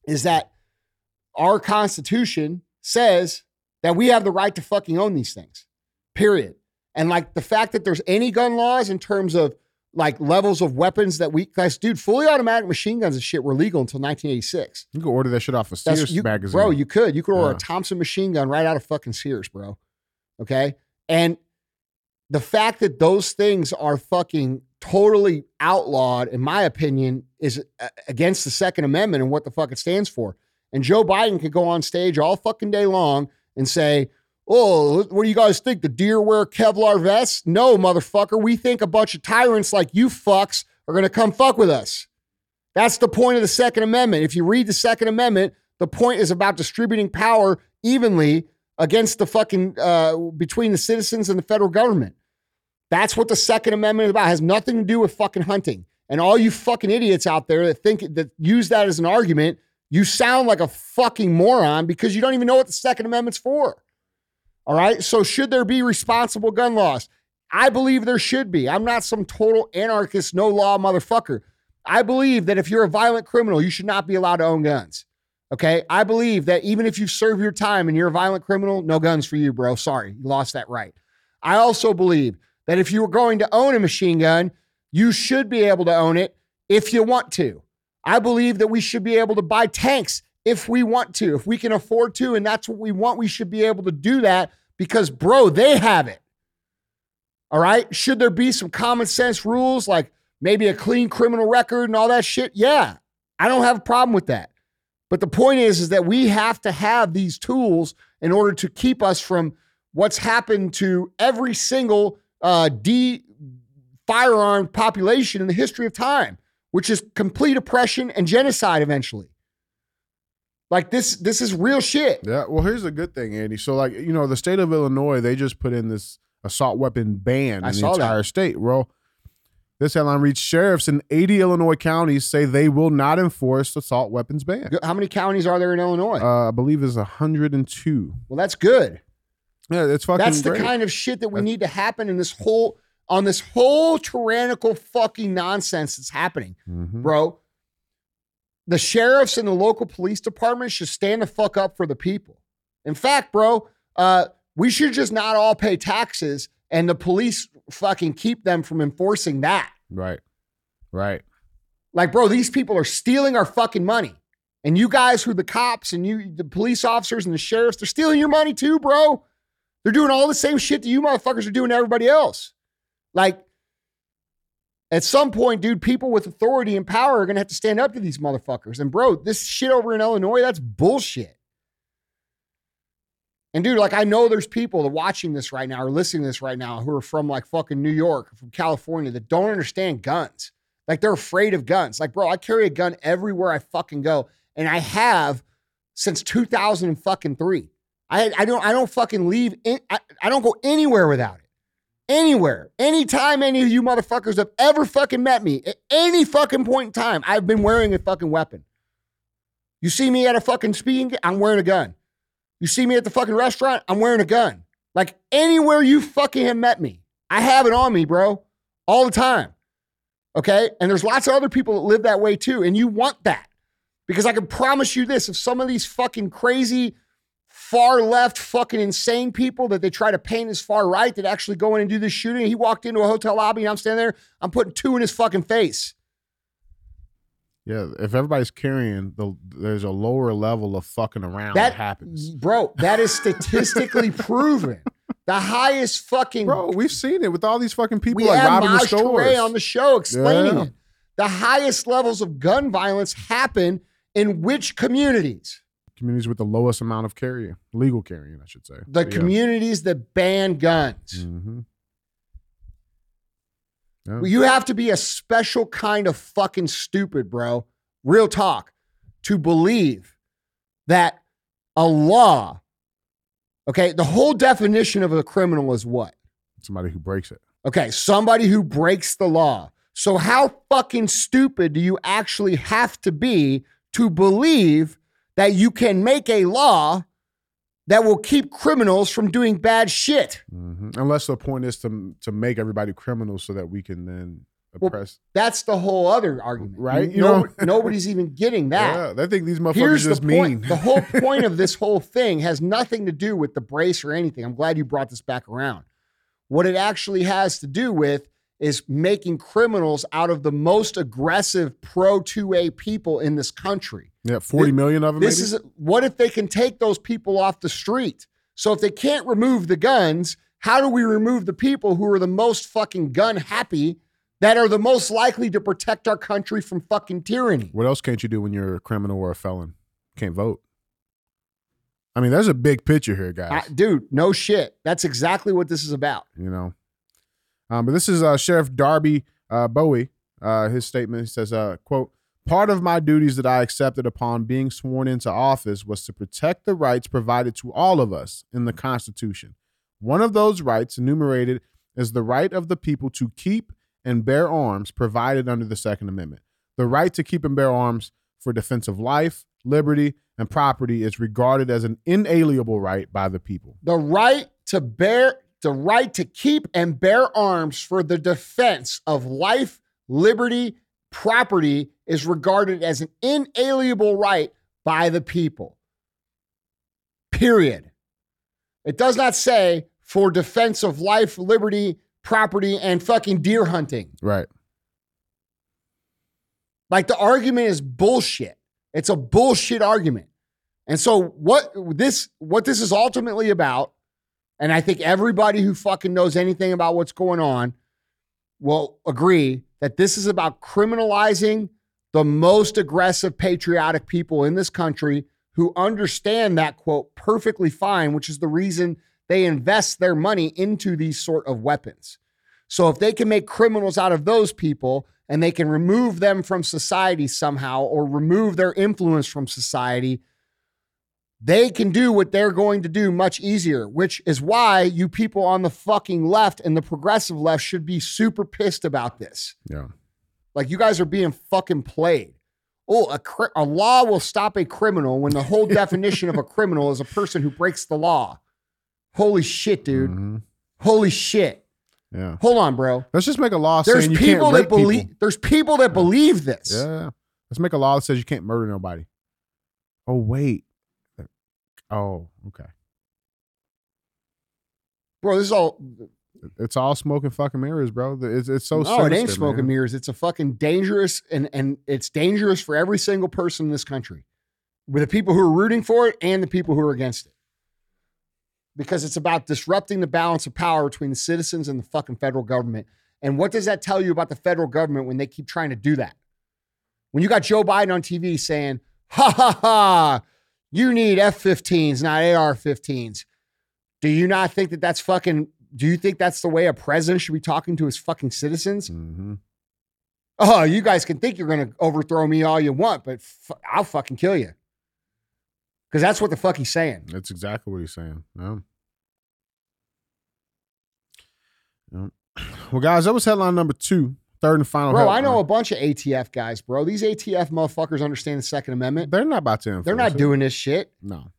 is that our Constitution says that we have the right to fucking own these things, period. And like the fact that there's any gun laws in terms of like levels of weapons that we, guys, dude, fully automatic machine guns and shit were legal until 1986. You could order that shit off of Sears you, magazine. bro. You could, you could order Yeah. a Thompson machine gun right out of fucking Sears, bro. Okay, and the fact that those things are fucking totally outlawed, in my opinion, is uh, against the Second Amendment and what the fuck it stands for. And Joe Biden could go on stage all fucking day long and say, Oh, what do you guys think? The deer wear Kevlar vests? No, motherfucker. We think a bunch of tyrants like you fucks are going to come fuck with us. That's the point of the Second Amendment. If you read the Second Amendment, the point is about distributing power evenly against the fucking uh, between the citizens and the federal government. That's what the Second Amendment is about. It has nothing to do with fucking hunting. And all you fucking idiots out there that think that use that as an argument, you sound like a fucking moron because you don't even know what the Second Amendment's for. All right. So, should there be responsible gun laws? I believe there should be. I'm not some total anarchist, no law motherfucker. I believe that if you're a violent criminal, you should not be allowed to own guns. Okay. I believe that even if you serve your time and you're a violent criminal, no guns for you, bro. Sorry, you lost that right. I also believe that if you were going to own a machine gun, you should be able to own it if you want to. I believe that we should be able to buy tanks if we want to, if we can afford to, and that's what we want. We should be able to do that because, bro, they have it. All right. Should there be some common sense rules like maybe a clean criminal record and all that shit? Yeah. I don't have a problem with that. But the point is, is that we have to have these tools in order to keep us from what's happened to every single uh, de firearm population in the history of time, which is complete oppression and genocide eventually. Like this, this is real shit. Yeah. Well, here's the good thing, Andy. So, like, you know, the state of Illinois, they just put in this assault weapon ban I in the saw that. entire state. Well, this headline reads sheriffs in 80 Illinois counties say they will not enforce assault weapons ban. How many counties are there in Illinois? Uh, I believe it's 102. well, that's good. Yeah, it's fucking That's the great. kind of shit that we That's- need to happen in this whole on this whole tyrannical fucking nonsense that's happening, Mhm. bro. The sheriffs and the local police department should stand the fuck up for the people. In fact, bro, uh, we should just not all pay taxes and the police fucking keep them from enforcing that. Right. Right. Like, bro, these people are stealing our fucking money. And you guys who are the cops and you, the police officers and the sheriffs, they're stealing your money too, bro. They're doing all the same shit that you motherfuckers are doing to everybody else. Like, at some point, dude, people with authority and power are going to have to stand up to these motherfuckers. And, bro, this shit over in Illinois, that's bullshit. And, dude, like, I know there's people that watching this right now or listening to this right now who are from like fucking New York or from California that don't understand guns. Like, they're afraid of guns. Like, bro, I carry a gun everywhere I fucking go. And I have since 2003. I I don't I don't fucking leave. In, I, I don't go anywhere without it. Anywhere, anytime any of you motherfuckers have ever fucking met me, at any fucking point in time, I've been wearing a fucking weapon. You see me at a fucking speeding, I'm wearing a gun. You see me at the fucking restaurant, I'm wearing a gun. Like anywhere you fucking have met me, I have it on me, bro, all the time. Okay. And there's lots of other people that live that way too. And you want that because I can promise you this if some of these fucking crazy, far left, fucking insane people that they try to paint as far right that actually go in and do this shooting, he walked into a hotel lobby and I'm standing there, I'm putting two in his fucking face. Yeah, if everybody's carrying, the, there's a lower level of fucking around that, That happens. Bro, that is statistically (laughs) proven. The highest fucking Bro, we've seen it with all these fucking people we like had robbing the stores. Touré on the show explaining Yeah. it. The highest levels of gun violence happen in which communities? Communities with the lowest amount of carrying, legal carrying, I should say. The But yeah. communities that ban guns. Mhm. Yeah. Well, You have to be a special kind of fucking stupid, bro. Real talk. To believe that a law, okay, the whole definition of a criminal is what? Somebody who breaks it. Okay, somebody who breaks the law. So, how fucking stupid do you actually have to be to believe that you can make a law that will keep criminals from doing bad shit? Mhm. Unless the point is to to make everybody criminals so that we can then Well, oppress. That's the whole other argument. Right, you No- know? nobody's even getting (laughs) that. Yeah, they think these motherfuckers Here's the just point. mean. the whole (laughs) point of this whole thing has nothing to do with the brace or anything. I'm glad you brought this back around. What it actually has to do with is making criminals out of the most aggressive pro 2A people in this country. yeah, forty million of them. This maybe? is what if they can take those people off the street? So if they can't remove the guns, how do we remove the people who are the most fucking gun happy that are the most likely to protect our country from fucking tyranny? What else can't you do when you're a criminal or a felon? Can't vote. I mean, there's a big picture here, guys. I- dude, no shit. That's exactly what this is about. you know. Um, but this is uh, Sheriff Darby uh, Bowie. Uh, his statement he says, uh, "quote Part of my duties that I accepted upon being sworn into office was to protect the rights provided to all of us in the Constitution. One of those rights enumerated is the right of the people to keep and bear arms provided under the Second Amendment. The right to keep and bear arms for defense of life, liberty, and property is regarded as an inalienable right by the people. The right to bear the right to keep and bear arms for the defense of life, liberty, property is regarded as an inalienable right by the people. Period. It does not say for defense of life, liberty, property, and fucking deer hunting. Right. Like the argument is bullshit. It's a bullshit argument. And so what this what this is ultimately about, and I think everybody who fucking knows anything about what's going on will agree that this is about criminalizing the most aggressive patriotic people in this country who understand that quote perfectly fine, which is the reason they invest their money into these sort of weapons. So if they can make criminals out of those people and they can remove them from society somehow or remove their influence from society, they can do what they're going to do much easier, which is why you people on the fucking left and the progressive left should be super pissed about this. Yeah. Like you guys are being fucking played. Oh, a, cri- a law will stop a criminal when the whole (laughs) definition of a criminal is a person who breaks the law. Holy shit, dude. Mhm. Holy shit. Yeah. Hold on, bro. Let's just make a law There's saying you people can't that believe people. there's people that believe this. Yeah. Let's make a law that says you can't murder nobody. Oh wait. Oh, okay. Bro, this is all It's all smoking fucking mirrors, bro. It's it's so. No, it ain't smoking man. mirrors. It's a fucking dangerous and and it's dangerous for every single person in this country. With the people who are rooting for it and the people who are against it. Because it's about disrupting the balance of power between the citizens and the fucking federal government. And what does that tell you about the federal government when they keep trying to do that? When you got Joe Biden on TV saying, ha ha ha, you need F 15s, not AR 15s. Do you not think that that's fucking, do you think that's the way a president should be talking to his fucking citizens? Mhm. Oh, you guys can think you're going to overthrow me all you want, but I'll fucking kill you. Because that's what the fuck he's saying. That's exactly what he's saying. Yeah. Well, guys, that was headline number two, third and final. Bro, I know a bunch of ATF guys, bro. These ATF motherfuckers understand the Second Amendment. they're not about to. They're not it. doing this shit. No,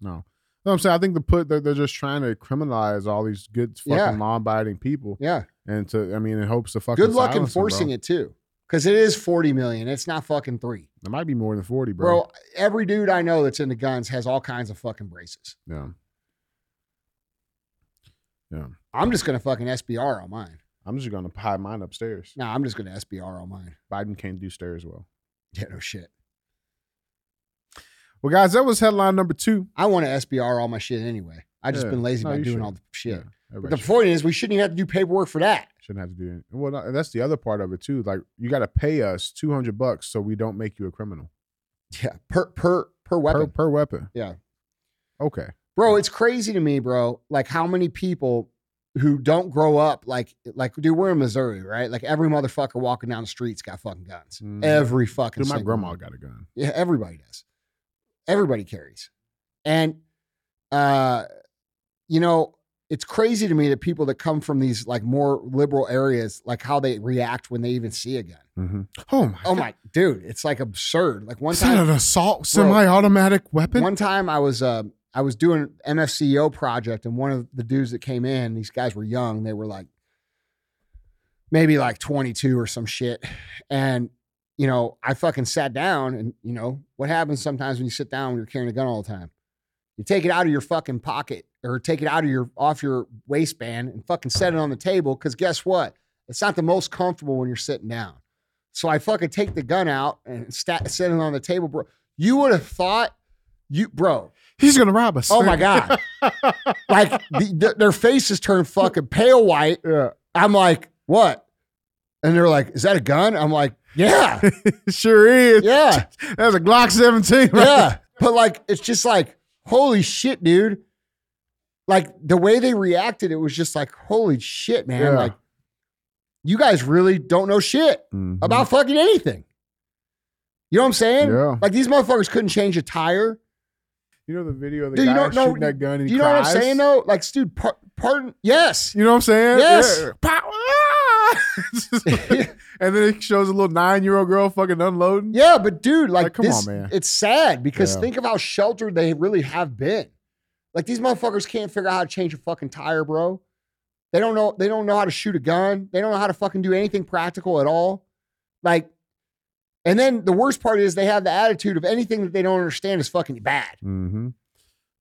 no. No, I'm saying I think the put they're, they're just trying to criminalize all these good fucking Yeah. law-abiding people, Yeah. and to I mean, in hopes to fucking Good luck silence them, enforcing it too. Because it is 40 million. It's not fucking three. It might be more than forty, bro. Bro, every dude I know that's into guns has all kinds of fucking braces. Yeah, yeah. I'm just gonna fucking SBR on mine. I'm just gonna hide mine upstairs. No, I'm just gonna SBR on mine. Biden can't do stairs well. Yeah, no shit. Well, guys, that was headline number two. I want to SBR all my shit anyway. I just Yeah. been lazy No, about you doing should. all the shit. But everybody the should. point is, we shouldn't even have to do paperwork for that. Shouldn't have to do it. Well, no, that's the other part of it too. Like you got to pay us two hundred bucks so we don't make you a criminal Yeah, per per per per, weapon, per weapon. Yeah. Okay. bro. It's crazy to me, bro. Like how many people who don't grow up like like dude, we're in Missouri, right? Like every motherfucker walking down the streets got fucking guns. Mhm. Every fucking Dude, my grandma one. got a gun. Yeah, everybody does. Everybody carries. And uh you know, it's crazy to me that people that come from these like more liberal areas, like how they react when they even see a gun. Mm-hmm. Oh my! Oh my dude, it's like absurd. Like one Is that time an assault semi-automatic weapon? one time I was uh I was doing MFCEO project and one of the dudes that came in, these guys were young, they were like maybe like 22 or some shit. And you know, I fucking sat down and you know, what happens sometimes when you sit down when you're carrying a gun all the time? You take it out of your fucking pocket or take it out of your off your waistband and fucking set it on the table cuz guess what? It's not the most comfortable when you're sitting down. So I fucking take the gun out and stat, set it on the table, bro. You would have thought you, bro. He's gonna rob us. Oh my god! (laughs) like the, the- their faces turn fucking pale white. yeah, I'm like, what? And they're like, is that a gun? I'm like, yeah, (laughs) sure is. yeah, (laughs) That's a Glock 17. right? yeah. But like, it's just like, holy shit, dude. Like the way they reacted, it was just like, holy shit, man. Yeah. Like, you guys really don't know shit Mhm. about fucking anything. You know what I'm saying? Yeah. Like these motherfuckers couldn't change a tire. You know the video of the Dude, you guy don't know- shooting that gun and you know what I'm saying though? Like, dude, par- pardon. Yes. You know what I'm saying? Yes. Yeah. (laughs) Ah! (laughs) and then it shows a little nine-year-old girl fucking unloading. Yeah, but dude, like, Like, come this, on, man. it's sad because Yeah. think of how sheltered they really have been. Like these motherfuckers can't figure out how to change a fucking tire, bro. They don't know. They don't know how to shoot a gun. They don't know how to fucking do anything practical at all. Like, and then the worst part is they have the attitude of anything that they don't understand is fucking bad. Mm-hmm.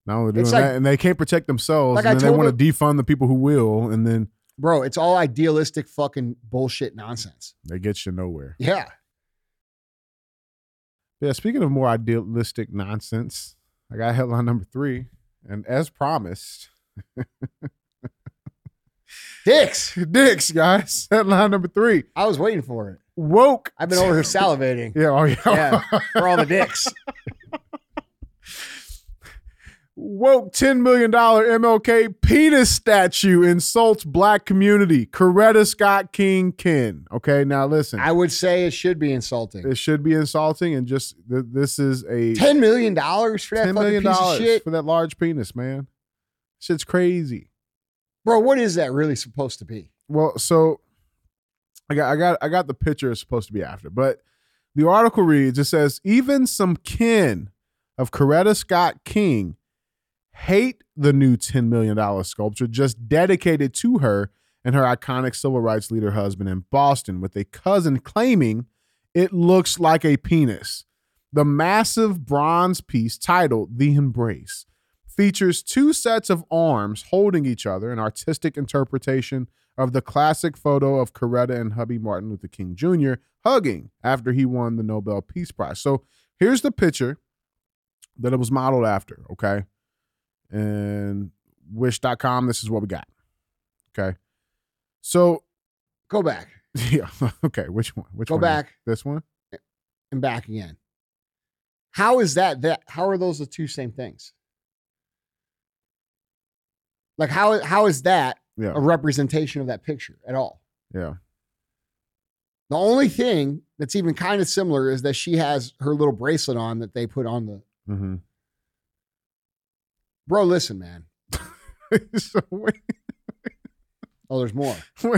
Not only doing like- that, and they can't protect themselves, Like and then they want to defund the people who will, and then Bro, it's all idealistic fucking bullshit nonsense. they get you nowhere. Yeah. Yeah, speaking of more idealistic nonsense, I got headline number three, and as promised, (laughs) Dicks. Dicks, guys. (laughs) Headline number three: I was waiting for it. Woke. I've been over here (laughs) salivating Yeah, oh yeah. Yeah. for all the dicks. Woke $10 million MLK penis statue insults black community. Coretta Scott King Ken. Okay, now listen. I would say it should be insulting. it should be insulting, and just th- this is a Ten million dollars for that $10 fucking piece of shit, for that large penis, man. Shit's crazy. bro. What is that really supposed to be? Well, so I got I got I got the picture it's supposed to be after, but the article reads it says even some kin of Coretta Scott King hate the new $10 million sculpture just dedicated to her and her iconic civil rights leader husband in Boston, with a cousin claiming it looks like a penis. The massive bronze piece titled The Embrace features two sets of arms holding each other, an artistic interpretation of the classic photo of Coretta and hubby Martin Luther King Jr. hugging after he won the Nobel Peace Prize. So here's the picture that it was modeled after, okay? And wish.com, this is what we got. Okay. So, Go back, (laughs) yeah, (laughs) okay, which one? Which go one? back, This one? and back again. How is that? That how are those the two same things? Like how how is that Yeah. a representation of that picture at all? Yeah. The only thing that's even kind of similar is that she has her little bracelet on that they put on the Mm-hmm. Bro, listen, man. (laughs) So, Oh, there's more. (laughs)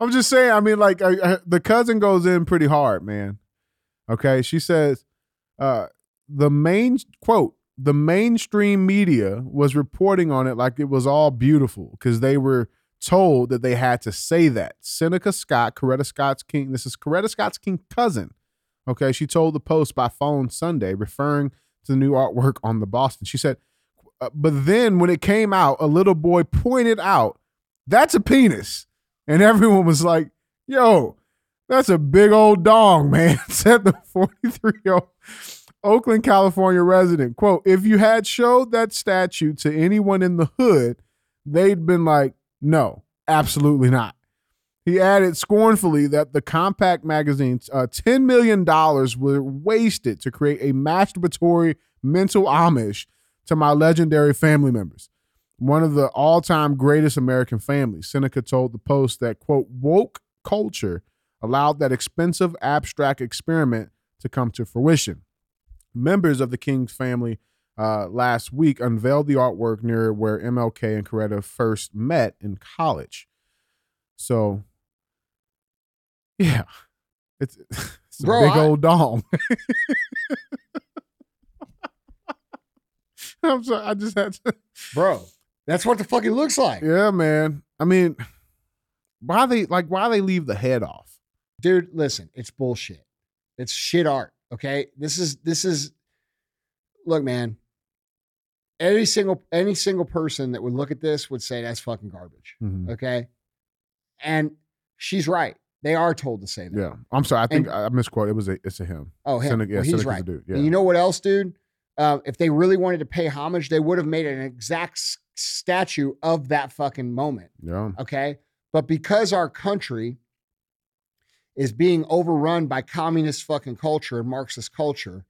I'm just saying. I mean, like I, I- the cousin goes in pretty hard, man. Okay, she says, uh, the main quote, the mainstream media was reporting on it like it was all beautiful because they were told that they had to say that. Seneca Scott, Coretta Scott's king. This is Coretta Scott's king cousin. Okay, she told the Post by phone Sunday, referring to the new artwork on the Boston. She said, uh, but then when it came out, a little boy pointed out, "That's a penis," and everyone was like, "Yo, that's a big old dong, man," (laughs) said the 43 year old Oakland, California resident. Quote, if you had showed that statue to anyone in the hood, they'd been like, no, absolutely not. He added scornfully that the Compact magazine's uh, $10 million were wasted to create a masturbatory mental Amish to my legendary family members. One of the all time greatest American families. Seneca told the Post that, quote, woke culture allowed that expensive abstract experiment to come to fruition. Members of the King's family uh, last week unveiled the artwork near where MLK and Coretta first met in college. So, yeah, it's, (laughs) it's a Bro, big I- old dong. (laughs) I'm sorry, I just had to. (laughs) Bro, that's what the fuck it looks like. Yeah, man. I mean, why they like why they leave the head off? Dude, listen, it's bullshit. It's shit art. Okay. This is this is look, man. Any single any single person that would look at this would say that's fucking garbage. Mhm. Okay. And she's right. They are told to say that. Yeah, I'm sorry. I think And- I misquoted. It was a it's a him. Oh, him. Seneca- yeah, Well, he's right. dude, And you know what else, dude? Uh, if they really wanted to pay homage, they would have made an exact s- statue of that fucking moment. Yeah, Okay. But because our country is being overrun by communist fucking culture and Marxist culture,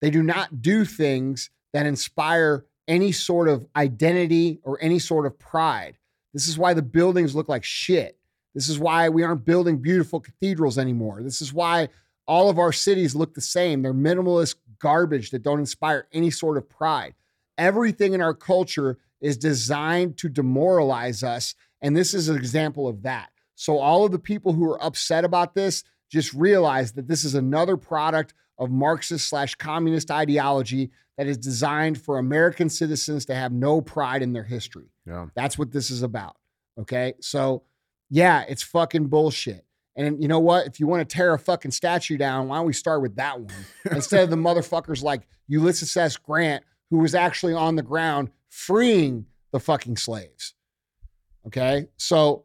they do not do things that inspire any sort of identity or any sort of pride. This is why the buildings look like shit. This is why we aren't building beautiful cathedrals anymore. This is why all of our cities look the same. They're minimalist garbage that don't inspire any sort of pride. Everything in our culture is designed to demoralize us. And this is an example of that. So, all of the people who are upset about this just realize that this is another product of Marxist slash communist ideology that is designed for American citizens to have no pride in their history. yeah. That's what this is about. Okay. So, yeah, it's fucking bullshit. And you know what? If you want to tear a fucking statue down, why don't we start with that one (laughs) instead of the motherfuckers like Ulysses S. Grant, who was actually on the ground freeing the fucking slaves? Okay. So,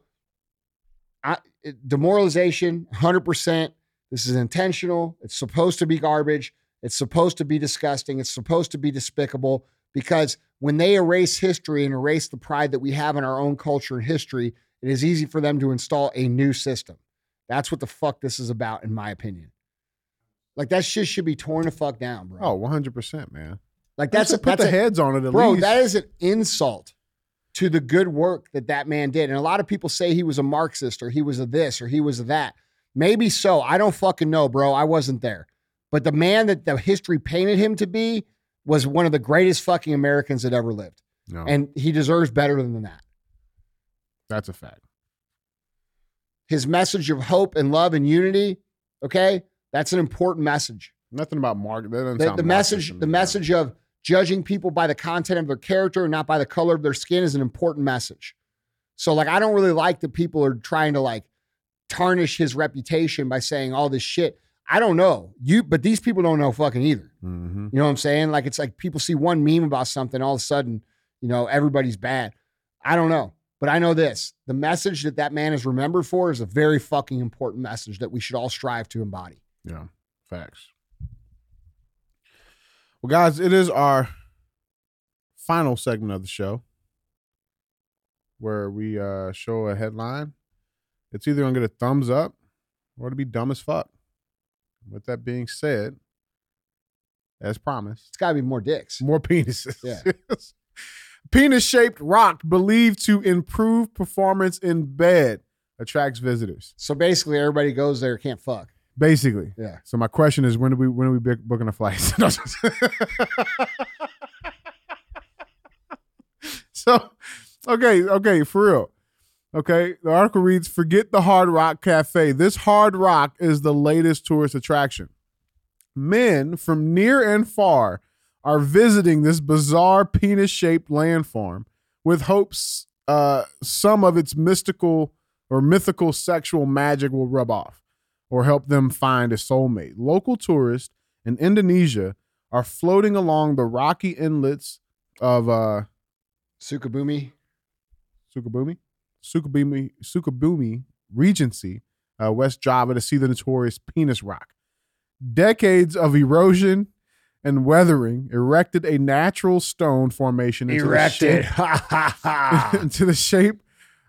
I, it- demoralization, 100%. This is intentional. It's supposed to be garbage. It's supposed to be disgusting. It's supposed to be despicable because when they erase history and erase the pride that we have in our own culture and history, it is easy for them to install a new system. That's what the fuck this is about, in my opinion. Like that shit should be torn the fuck down, bro. Oh, 100 percent, man. like That's a, put that's the a, heads on it at bro. least. That is an insult to the good work that that man did. And a lot of people say he was a Marxist or he was a this or he was a that. Maybe so. I don't fucking know, bro. I wasn't there. But the man that the history painted him to be was one of the greatest fucking Americans that ever lived. no, And he deserves better than that. that's a fact. His message of hope and love and unity, okay? That's an important message. Nothing about Mark. That doesn't The, sound the message, the message of judging people by the content of their character and not by the color of their skin is an important message. So, like, I don't really like that people are trying to like tarnish his reputation by saying all this shit. I don't know you, but these people don't know fucking either. Mhm. You know what I'm saying? Like, it's like people see one meme about something, all of a sudden, you know, everybody's bad. I don't know, but I know this: the message that that man is remembered for is a very fucking important message that we should all strive to embody. Yeah, facts. Well, guys, it is our final segment of the show where we uh, show a headline. It's either gonna get a thumbs up or to be dumb as fuck. With that being said, as promised, It's got to be more dicks. more penises. Yeah. (laughs) Penis shaped rock believed to improve performance in bed attracts visitors. So basically, everybody goes there can't fuck. Basically. Yeah. So my question is, when do we when are we booking a flight? (laughs) (laughs) So, okay, okay, for real. Okay, the article reads Forget the Hard Rock Cafe. This Hard Rock is the latest tourist attraction. Men from near and far are visiting this bizarre penis shaped landform with hopes uh, some of its mystical or mythical sexual magic will rub off or help them find a soulmate. Local tourists in Indonesia are floating along the rocky inlets of uh, Sukabumi. Sukabumi, Sukabumi, Sukabumi Regency, uh, West Java, to see the notorious penis rock. Decades of erosion and weathering erected a natural stone formation into Erected. the Ha ha ha. shape, (laughs) into the shape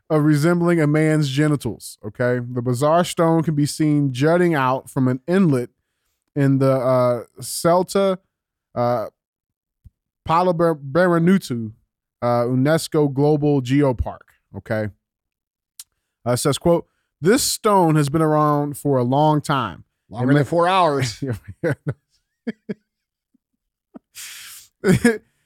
of resembling a man's genitals. Okay, the bizarre stone can be seen jutting out from an inlet in the uh, Ciletuh uh, Palabuhanratu uh, UNESCO Global Geopark. Okay, uh, says, "quote This stone has been around for a long time." Longer than four hours. (laughs)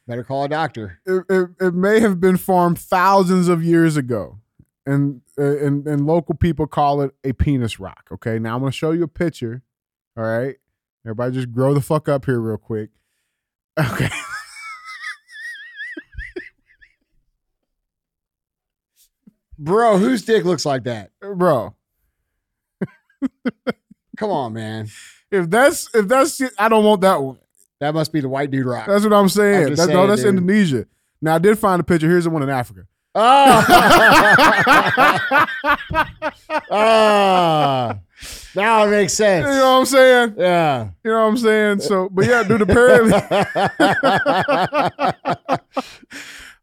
Better call a doctor. it, it may have been formed thousands of years ago, and uh, and and local people call it a penis rock. Okay, now I'm gonna show you a picture. All right, everybody, just grow the fuck up here real quick. Okay. (laughs) Bro, whose dick looks like that? bro. Come on, man. If that's if that's I don't want that one. That must be the white dude rock. That's what I'm saying. I'm That's, no, that's dude. Indonesia. Now I did find a picture. Here's the one in Africa. Oh. (laughs) Ah. now it makes sense. You know what I'm saying? Yeah. You know what I'm saying? So, but yeah, dude, apparently. (laughs)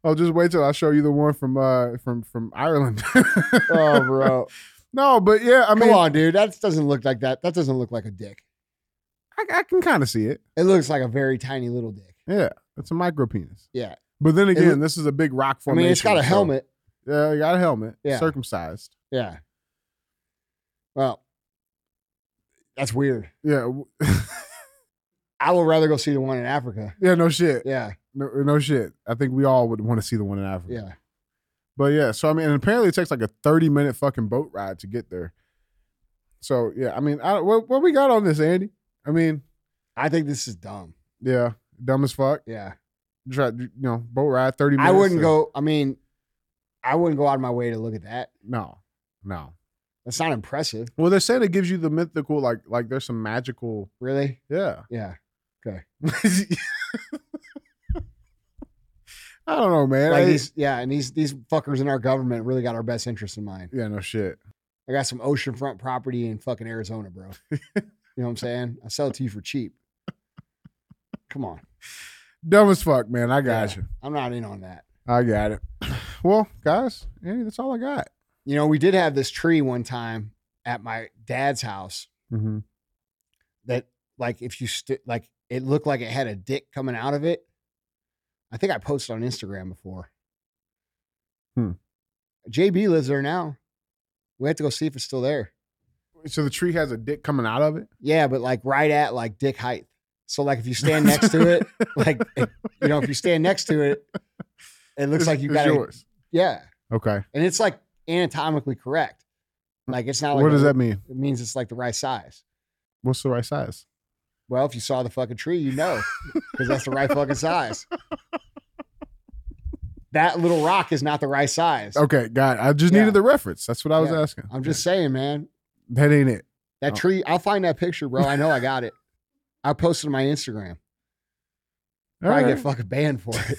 oh, just wait till I show you the one from uh from from Ireland. oh, bro. (laughs) no, but yeah, I mean, Come on, dude. That doesn't look like that. That doesn't look like a dick. I, I can kind of see it. It looks like a very tiny little dick. Yeah, it's a micro penis. Yeah. But then again, look- this is a big rock I formation. mean, it's got a so- helmet. yeah, you got a helmet. Yeah. circumcised. Yeah. Well, that's weird. Yeah, (laughs) I would rather go see the one in Africa. yeah, no shit. Yeah. No, no shit. I think we all would want to see the one in Africa. Yeah. But yeah, so I mean, and apparently it takes like a 30 minute fucking boat ride to get there. So yeah, I mean, I, what, what we got on this, Andy? I mean, I think this is dumb. yeah, dumb as fuck. Yeah. Try, you know, boat ride 30 minutes. I wouldn't to- go. I mean, I wouldn't go out of my way to look at that. No, no. That's not impressive. Well, they're saying it gives you the mythical, like, like there's some magical, Really? yeah. Yeah. (laughs) I don't know, man. Like I- these, yeah, and these these fuckers in our government really got our best interest in mind. yeah, no shit. I got some oceanfront property in fucking Arizona, bro. (laughs) you know what I'm saying? I sell it to you for cheap. Come on. Dumb as fuck, man. I got Yeah, you. I'm not in on that. I got it. (clears throat) Well, guys, Andy, that's all I got. You know, we did have this tree one time at my dad's house Mm-hmm. that, like, if you st- like, it looked like it had a dick coming out of it. I think I posted on Instagram before. Hmm. JB lives there now. We have to go see if it's still there. So the tree has a dick coming out of it. Yeah, but like right at like dick height. So like if you stand (laughs) next to it, like you know, if you stand next to it, it looks It's- like you it's got yours. Yeah, Okay. and it's like anatomically correct. Like it's not like what does a- that mean? It means it's like the right size. What's the right size? Well, if you saw the fucking tree, you know, because that's the right fucking size. That little rock is not the right size. Okay, got it. I just Yeah. needed the reference. That's what I was Yeah. asking. I'm just saying, man. that ain't it. That Oh. tree, I'll find that picture, bro. I know I got it. I posted on my Instagram. All Probably right. get fucking banned for it.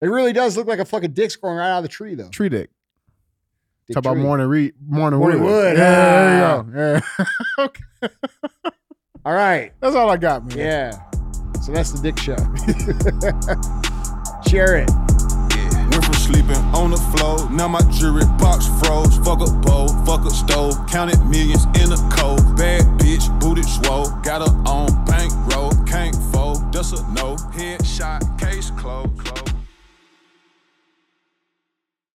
it really does look like a fucking dick's growing right out of the tree, though. Tree dick. Dick Talk about tree. morning read morning, Morning wood. wood, Yeah, there you go. Yeah. (laughs) okay. (laughs) All right. That's all I got, man. Yeah. So that's the dick show. (laughs) Share it. Yeah. Went from sleeping on the floor, now my jewelry box froze. Fuck a bowl, fuck a stove, counted millions in the cold. Bad bitch, booted swole, got her on bankroll, can't fold, that's a no. Head